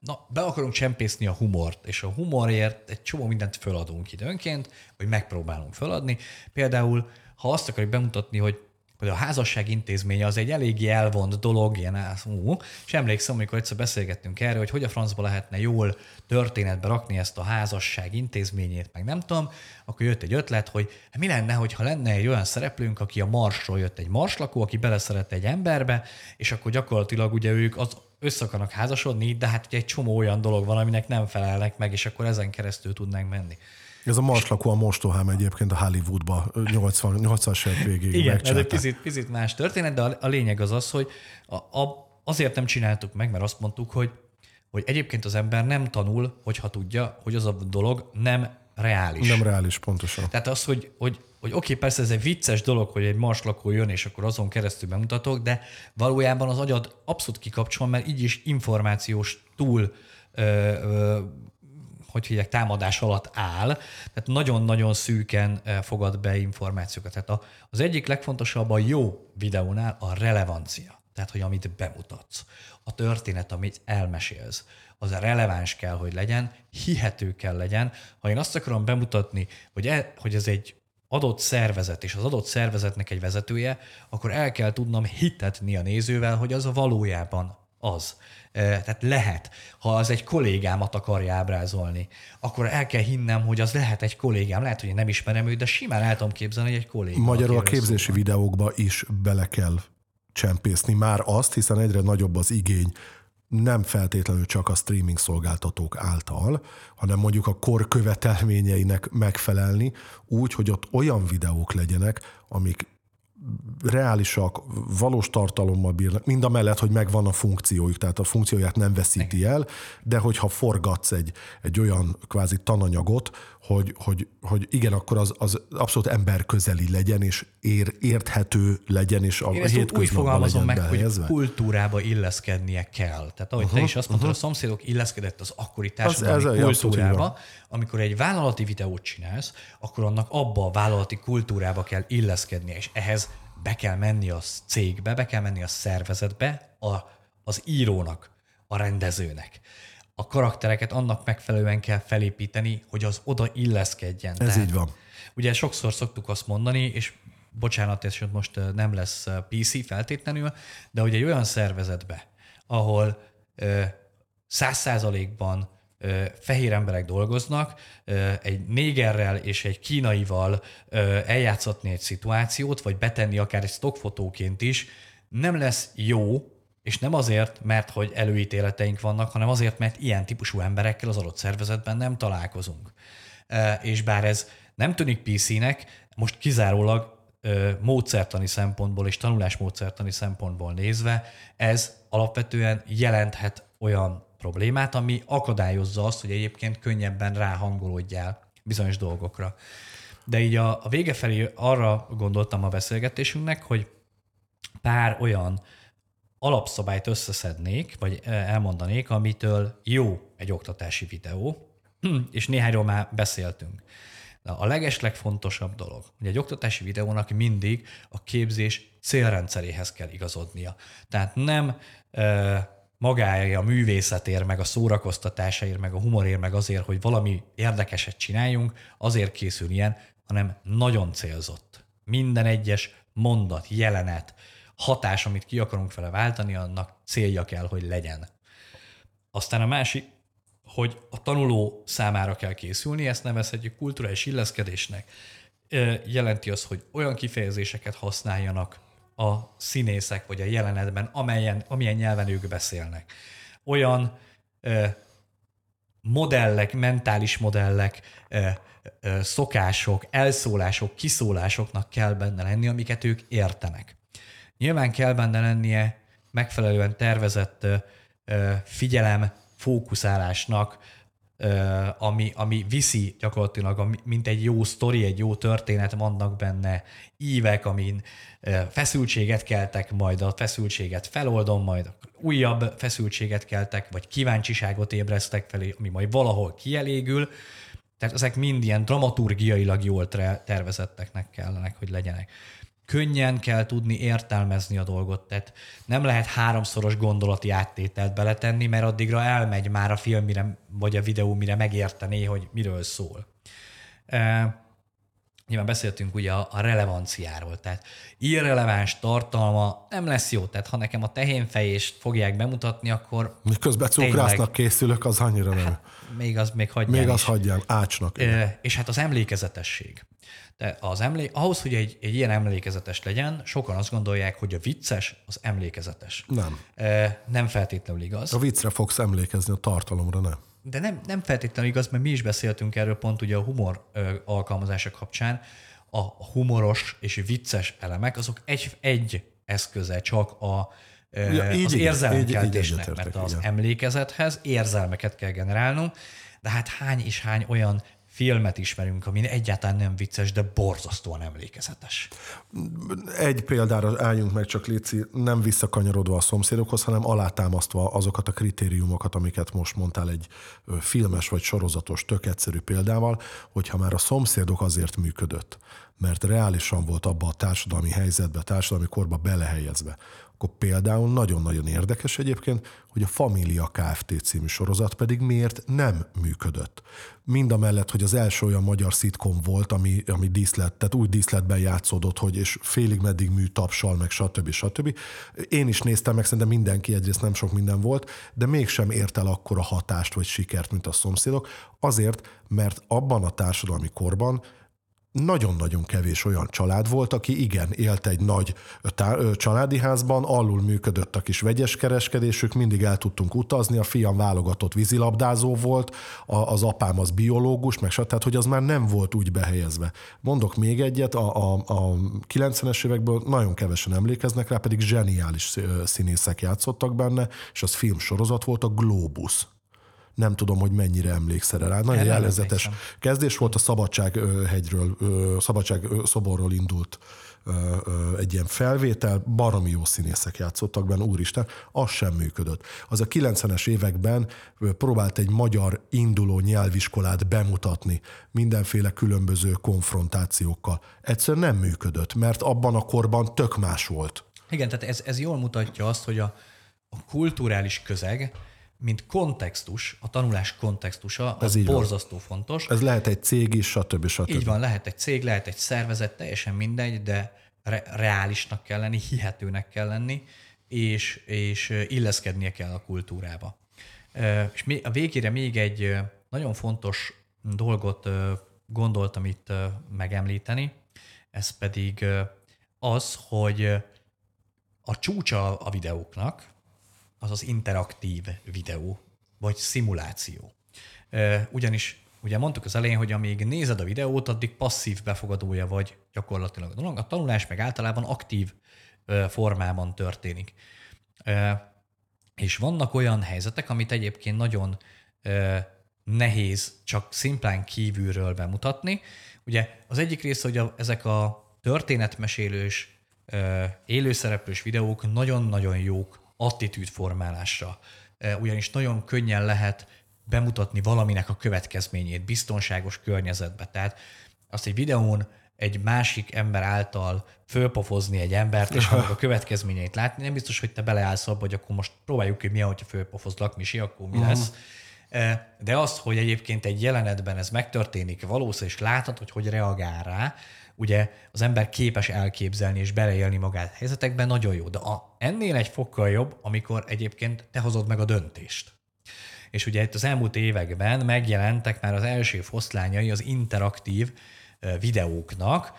na, be akarunk csempészni a humort, és a humorért egy csomó mindent föladunk időnként, vagy megpróbálunk föladni. Például, ha azt akarjuk bemutatni, hogy hogy a házasság intézménye az egy eléggé elvont dolog, ilyen ú, és emlékszem, amikor egyszer beszélgettünk erről, hogy hogy a francba lehetne jól történetbe rakni ezt a házasság intézményét, meg nem tudom, akkor jött egy ötlet, hogy mi lenne, hogyha lenne egy olyan szereplőnk, aki a Marsról jött egy marslakó, aki beleszeret egy emberbe, és akkor gyakorlatilag ugye ők az össze akarnak házasodni, de hát ugye egy csomó olyan dolog van, aminek nem felelnek meg, és akkor ezen keresztül tudnánk menni. Ez a marslakó a mostohám egyébként a Hollywoodba 80, 80-as évek végéig Igen, ez egy picit, picit más történet, de a, a lényeg az az, hogy a, a, azért nem csináltuk meg, mert azt mondtuk, hogy, hogy egyébként az ember nem tanul, hogyha tudja, hogy az a dolog nem reális. Nem reális, pontosan. Tehát az, hogy, hogy hogy oké, persze ez egy vicces dolog, hogy egy marslakó jön, és akkor azon keresztül bemutatok, de valójában az agyad abszolút kikapcsol, mert így is információs túl ö, ö, hogy hívják, támadás alatt áll, tehát nagyon-nagyon szűken fogad be információkat. Tehát az egyik legfontosabb a jó videónál a relevancia, tehát hogy amit bemutatsz, a történet, amit elmesélsz, az releváns kell, hogy legyen, hihető kell legyen. Ha én azt akarom bemutatni, hogy, e, hogy ez egy adott szervezet és az adott szervezetnek egy vezetője, akkor el kell tudnom hitetni a nézővel, hogy az a valójában az. Tehát lehet, ha az egy kollégámat akarja ábrázolni, akkor el kell hinnem, hogy az lehet egy kollégám. Lehet, hogy én nem ismerem őt, de simán el tudom képzelni, hogy egy kollégám. Magyarul a képzési szóval. videókba is bele kell csempészni már azt, hiszen egyre nagyobb az igény nem feltétlenül csak a streaming szolgáltatók által, hanem mondjuk a kor követelményeinek megfelelni, úgy, hogy ott olyan videók legyenek, amik reálisak, valós tartalommal bírnak, mind a mellett, hogy megvan a funkciójuk, tehát a funkcióját nem veszíti el, de hogyha forgatsz egy, egy olyan kvázi tananyagot, hogy, hogy, hogy igen, akkor az, az abszolút emberközeli legyen, és ér, érthető legyen, és a Én úgy fogalmazom meg, behelyezve. hogy kultúrába illeszkednie kell. Tehát ahogy uh-huh, te is azt mondtad, uh-huh. a szomszédok illeszkedett az akkori társadalmi az, kultúrába. Amikor egy vállalati videót csinálsz, akkor annak abba a vállalati kultúrába kell illeszkednie, és ehhez be kell menni a cégbe, be kell menni a szervezetbe, a, az írónak, a rendezőnek a karaktereket annak megfelelően kell felépíteni, hogy az oda illeszkedjen. Ez Tehát, így van. Ugye sokszor szoktuk azt mondani, és bocsánat, és most nem lesz PC feltétlenül, de ugye egy olyan szervezetbe, ahol száz százalékban fehér emberek dolgoznak, egy négerrel és egy kínaival eljátszatni egy szituációt, vagy betenni akár egy stockfotóként is, nem lesz jó, és nem azért, mert hogy előítéleteink vannak, hanem azért, mert ilyen típusú emberekkel az adott szervezetben nem találkozunk. És bár ez nem tűnik PC-nek, most kizárólag módszertani szempontból és tanulásmódszertani szempontból nézve, ez alapvetően jelenthet olyan problémát, ami akadályozza azt, hogy egyébként könnyebben ráhangolódjál bizonyos dolgokra. De így a, a vége felé arra gondoltam a beszélgetésünknek, hogy pár olyan alapszabályt összeszednék, vagy elmondanék, amitől jó egy oktatási videó, és néhányról már beszéltünk. A legeslegfontosabb dolog, hogy egy oktatási videónak mindig a képzés célrendszeréhez kell igazodnia. Tehát nem magája a művészetért, meg a szórakoztatásáért, meg a humorért, meg azért, hogy valami érdekeset csináljunk, azért készül ilyen, hanem nagyon célzott. Minden egyes mondat, jelenet, hatás, amit ki akarunk vele váltani, annak célja kell, hogy legyen. Aztán a másik, hogy a tanuló számára kell készülni, ezt nevezhetjük kulturális illeszkedésnek. Jelenti az, hogy olyan kifejezéseket használjanak a színészek vagy a jelenetben, amelyen, amilyen nyelven ők beszélnek. Olyan modellek, mentális modellek, szokások, elszólások, kiszólásoknak kell benne lenni, amiket ők értenek. Nyilván kell benne lennie megfelelően tervezett figyelem, fókuszálásnak, ami, ami viszi gyakorlatilag, mint egy jó sztori, egy jó történet, vannak benne ívek, amin feszültséget keltek, majd a feszültséget feloldom, majd újabb feszültséget keltek, vagy kíváncsiságot ébresztek felé, ami majd valahol kielégül. Tehát ezek mind ilyen dramaturgiailag jól tervezetteknek kellenek, hogy legyenek könnyen kell tudni értelmezni a dolgot, tehát nem lehet háromszoros gondolati áttételt beletenni, mert addigra elmegy már a film, mire, vagy a videó, mire megértené, hogy miről szól. E, nyilván beszéltünk ugye a, a relevanciáról, tehát irreleváns tartalma nem lesz jó, tehát ha nekem a tehénfejést fogják bemutatni, akkor Miközben cukrásznak készülök, az annyira nem. Hát, még az még hagyján Még az hagyján, ácsnak. E, és hát az emlékezetesség. De az emlé- ahhoz, hogy egy, egy ilyen emlékezetes legyen, sokan azt gondolják, hogy a vicces az emlékezetes. Nem. Nem feltétlenül igaz. A viccre fogsz emlékezni, a tartalomra nem. De nem, nem feltétlenül igaz, mert mi is beszéltünk erről pont ugye a humor alkalmazása kapcsán. A humoros és vicces elemek, azok egy, egy eszköze csak a, ja, így az érzelmkeltésnek, mert az igen. emlékezethez érzelmeket kell generálnunk, de hát hány és hány olyan filmet ismerünk, ami egyáltalán nem vicces, de borzasztóan emlékezetes. Egy példára álljunk meg csak Léci, nem visszakanyarodva a szomszédokhoz, hanem alátámasztva azokat a kritériumokat, amiket most mondtál egy filmes vagy sorozatos, tök egyszerű példával, hogyha már a szomszédok azért működött, mert reálisan volt abba a társadalmi helyzetbe, társadalmi korba belehelyezve, akkor például nagyon-nagyon érdekes egyébként, hogy a Família Kft. című sorozat pedig miért nem működött. Mind a mellett, hogy az első olyan magyar szitkom volt, ami, ami díszlet, tehát úgy díszletben játszódott, hogy és félig meddig mű tapsal, meg stb. stb. Én is néztem meg, szerintem mindenki egyrészt nem sok minden volt, de mégsem ért el akkora hatást vagy sikert, mint a szomszédok, azért, mert abban a társadalmi korban nagyon-nagyon kevés olyan család volt, aki igen, élt egy nagy családi házban, alul működött a kis vegyes kereskedésük, mindig el tudtunk utazni, a fiam válogatott vízilabdázó volt, a, az apám az biológus, meg tehát hogy az már nem volt úgy behelyezve. Mondok még egyet, a, a, a 90-es évekből nagyon kevesen emlékeznek rá, pedig zseniális színészek játszottak benne, és az filmsorozat volt a Globus nem tudom, hogy mennyire emlékszel rá. Nagyon Erre jellegzetes kezdés volt, a Szabadsághegyről, Szabadság szoborról indult egy ilyen felvétel, baromi jó színészek játszottak benne, úristen, az sem működött. Az a 90-es években próbált egy magyar induló nyelviskolát bemutatni mindenféle különböző konfrontációkkal. Egyszerűen nem működött, mert abban a korban tök más volt. Igen, tehát ez, ez jól mutatja azt, hogy a, a kulturális közeg mint kontextus, a tanulás kontextusa, az borzasztó van. fontos. Ez lehet egy cég is, stb. stb. Így van, lehet egy cég, lehet egy szervezet, teljesen mindegy, de re- reálisnak kell lenni, hihetőnek kell lenni, és, és illeszkednie kell a kultúrába. És a végére még egy nagyon fontos dolgot gondoltam itt megemlíteni, ez pedig az, hogy a csúcsa a videóknak, az interaktív videó, vagy szimuláció. Ugyanis ugye mondtuk az elején, hogy amíg nézed a videót, addig passzív befogadója vagy gyakorlatilag a dolog. A tanulás meg általában aktív formában történik. És vannak olyan helyzetek, amit egyébként nagyon nehéz csak szimplán kívülről bemutatni. Ugye az egyik része, hogy a, ezek a történetmesélős, élőszereplős videók nagyon-nagyon jók attitűdformálásra. Ugyanis nagyon könnyen lehet bemutatni valaminek a következményét biztonságos környezetbe. Tehát azt egy videón egy másik ember által fölpofozni egy embert, és annak a következményeit látni, nem biztos, hogy te beleállsz abba, hogy akkor most próbáljuk ki, mi, hogyha fölpofozlak, Misi, akkor mi lesz. Uh-huh. De azt, hogy egyébként egy jelenetben ez megtörténik valószínűleg, és látod, hogy hogy reagál rá, ugye az ember képes elképzelni és beleélni magát helyzetekben, nagyon jó. De a, ennél egy fokkal jobb, amikor egyébként te hozod meg a döntést. És ugye itt az elmúlt években megjelentek már az első foszlányai az interaktív videóknak.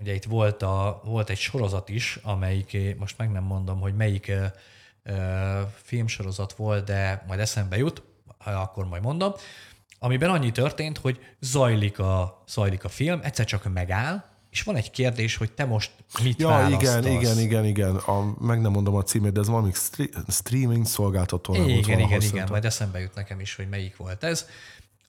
Ugye itt volt, a, volt egy sorozat is, amelyik, most meg nem mondom, hogy melyik filmsorozat volt, de majd eszembe jut, akkor majd mondom, amiben annyi történt, hogy zajlik a, zajlik a film, egyszer csak megáll, és van egy kérdés, hogy te most mit ja, választasz. igen, igen, igen, igen. A, meg nem mondom a címét, de ez valami streaming szolgáltató. Igen, volt igen, igen, igen, majd eszembe jut nekem is, hogy melyik volt ez.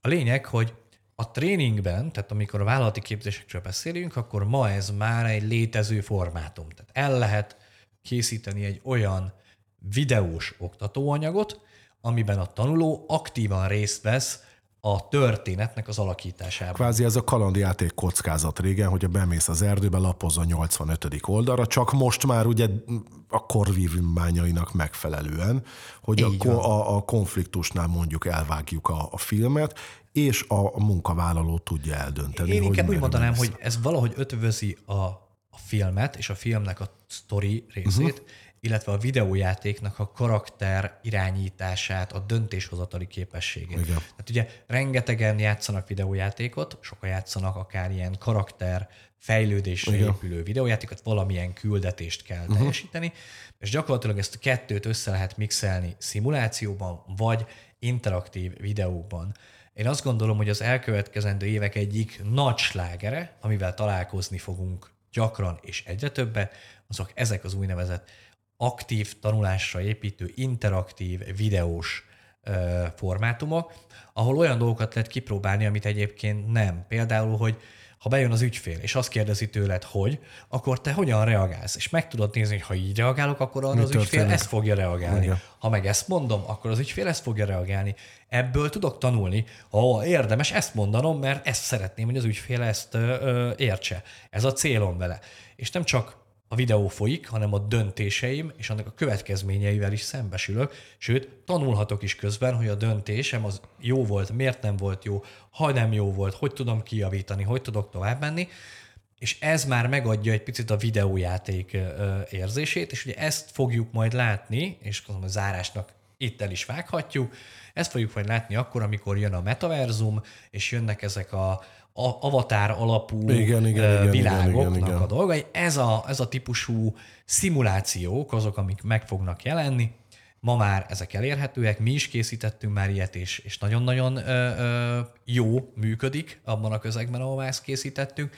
A lényeg, hogy a tréningben, tehát amikor a vállalati képzésekről beszélünk, akkor ma ez már egy létező formátum. Tehát el lehet készíteni egy olyan videós oktatóanyagot, amiben a tanuló aktívan részt vesz a történetnek az alakításában. Kvázi ez a kalandjáték kockázat régen, hogy bemész az erdőbe, lapoz a 85. oldalra, csak most már ugye a korvívmányainak megfelelően, hogy a, a, a konfliktusnál mondjuk elvágjuk a, a filmet, és a munkavállaló tudja eldönteni. Én inkább úgy mondanám, lesz. hogy ez valahogy ötvözi a, a filmet és a filmnek a sztori részét, uh-huh illetve a videójátéknak a karakter irányítását, a döntéshozatali képességét. Igen. Tehát ugye rengetegen játszanak videójátékot, sokan játszanak akár ilyen karakter fejlődésre Igen. épülő videójátékot, valamilyen küldetést kell uh-huh. teljesíteni, és gyakorlatilag ezt a kettőt össze lehet mixelni szimulációban, vagy interaktív videókban. Én azt gondolom, hogy az elkövetkezendő évek egyik nagy slágere, amivel találkozni fogunk gyakran és egyre többet, azok ezek az úgynevezett aktív tanulásra építő, interaktív, videós formátumok, ahol olyan dolgokat lehet kipróbálni, amit egyébként nem. Például, hogy ha bejön az ügyfél, és azt kérdezi tőled, hogy, akkor te hogyan reagálsz? És meg tudod nézni, hogy ha így reagálok, akkor arra az ügyfél ezt fogja reagálni. Igen. Ha meg ezt mondom, akkor az ügyfél ezt fogja reagálni. Ebből tudok tanulni, ha érdemes ezt mondanom, mert ezt szeretném, hogy az ügyfél ezt ö, ö, értse. Ez a célom vele. És nem csak a videó folyik, hanem a döntéseim és annak a következményeivel is szembesülök, sőt, tanulhatok is közben, hogy a döntésem az jó volt, miért nem volt jó, ha nem jó volt, hogy tudom kijavítani, hogy tudok tovább menni, és ez már megadja egy picit a videójáték érzését, és ugye ezt fogjuk majd látni, és a zárásnak itt el is vághatjuk, ezt fogjuk majd látni akkor, amikor jön a metaverzum, és jönnek ezek a, avatár alapú igen, igen, világoknak igen, igen, igen. a dolgai. Ez a, ez a típusú szimulációk azok, amik meg fognak jelenni. Ma már ezek elérhetőek, mi is készítettünk már ilyet, és, és nagyon-nagyon ö, ö, jó működik abban a közegben, ahová ezt készítettük.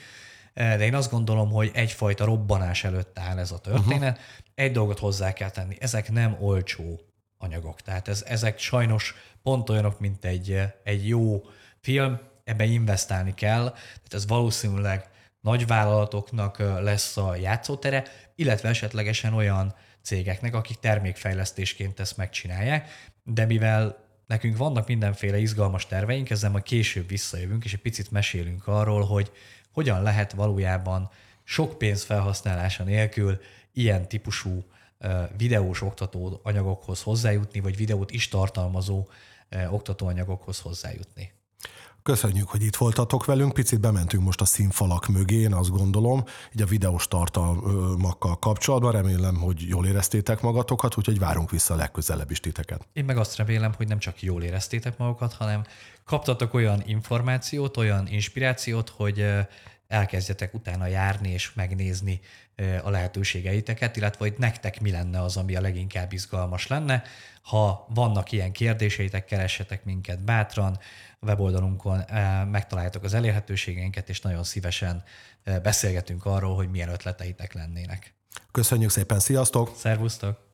De én azt gondolom, hogy egyfajta robbanás előtt áll ez a történet. Uh-huh. Egy dolgot hozzá kell tenni, ezek nem olcsó anyagok. Tehát ez, ezek sajnos pont olyanok, mint egy, egy jó film, ebbe investálni kell, tehát ez valószínűleg nagy vállalatoknak lesz a játszótere, illetve esetlegesen olyan cégeknek, akik termékfejlesztésként ezt megcsinálják, de mivel nekünk vannak mindenféle izgalmas terveink, ezzel majd később visszajövünk, és egy picit mesélünk arról, hogy hogyan lehet valójában sok pénz felhasználása nélkül ilyen típusú videós oktató anyagokhoz hozzájutni, vagy videót is tartalmazó oktatóanyagokhoz hozzájutni. Köszönjük, hogy itt voltatok velünk. Picit bementünk most a színfalak mögé, én azt gondolom, így a videós tartalmakkal kapcsolatban. Remélem, hogy jól éreztétek magatokat, úgyhogy várunk vissza legközelebb is titeket. Én meg azt remélem, hogy nem csak jól éreztétek magukat, hanem kaptatok olyan információt, olyan inspirációt, hogy elkezdjetek utána járni és megnézni a lehetőségeiteket, illetve hogy nektek mi lenne az, ami a leginkább izgalmas lenne. Ha vannak ilyen kérdéseitek, keressetek minket bátran, a weboldalunkon megtaláljátok az elérhetőségeinket, és nagyon szívesen beszélgetünk arról, hogy milyen ötleteitek lennének. Köszönjük szépen, sziasztok! Szervusztok!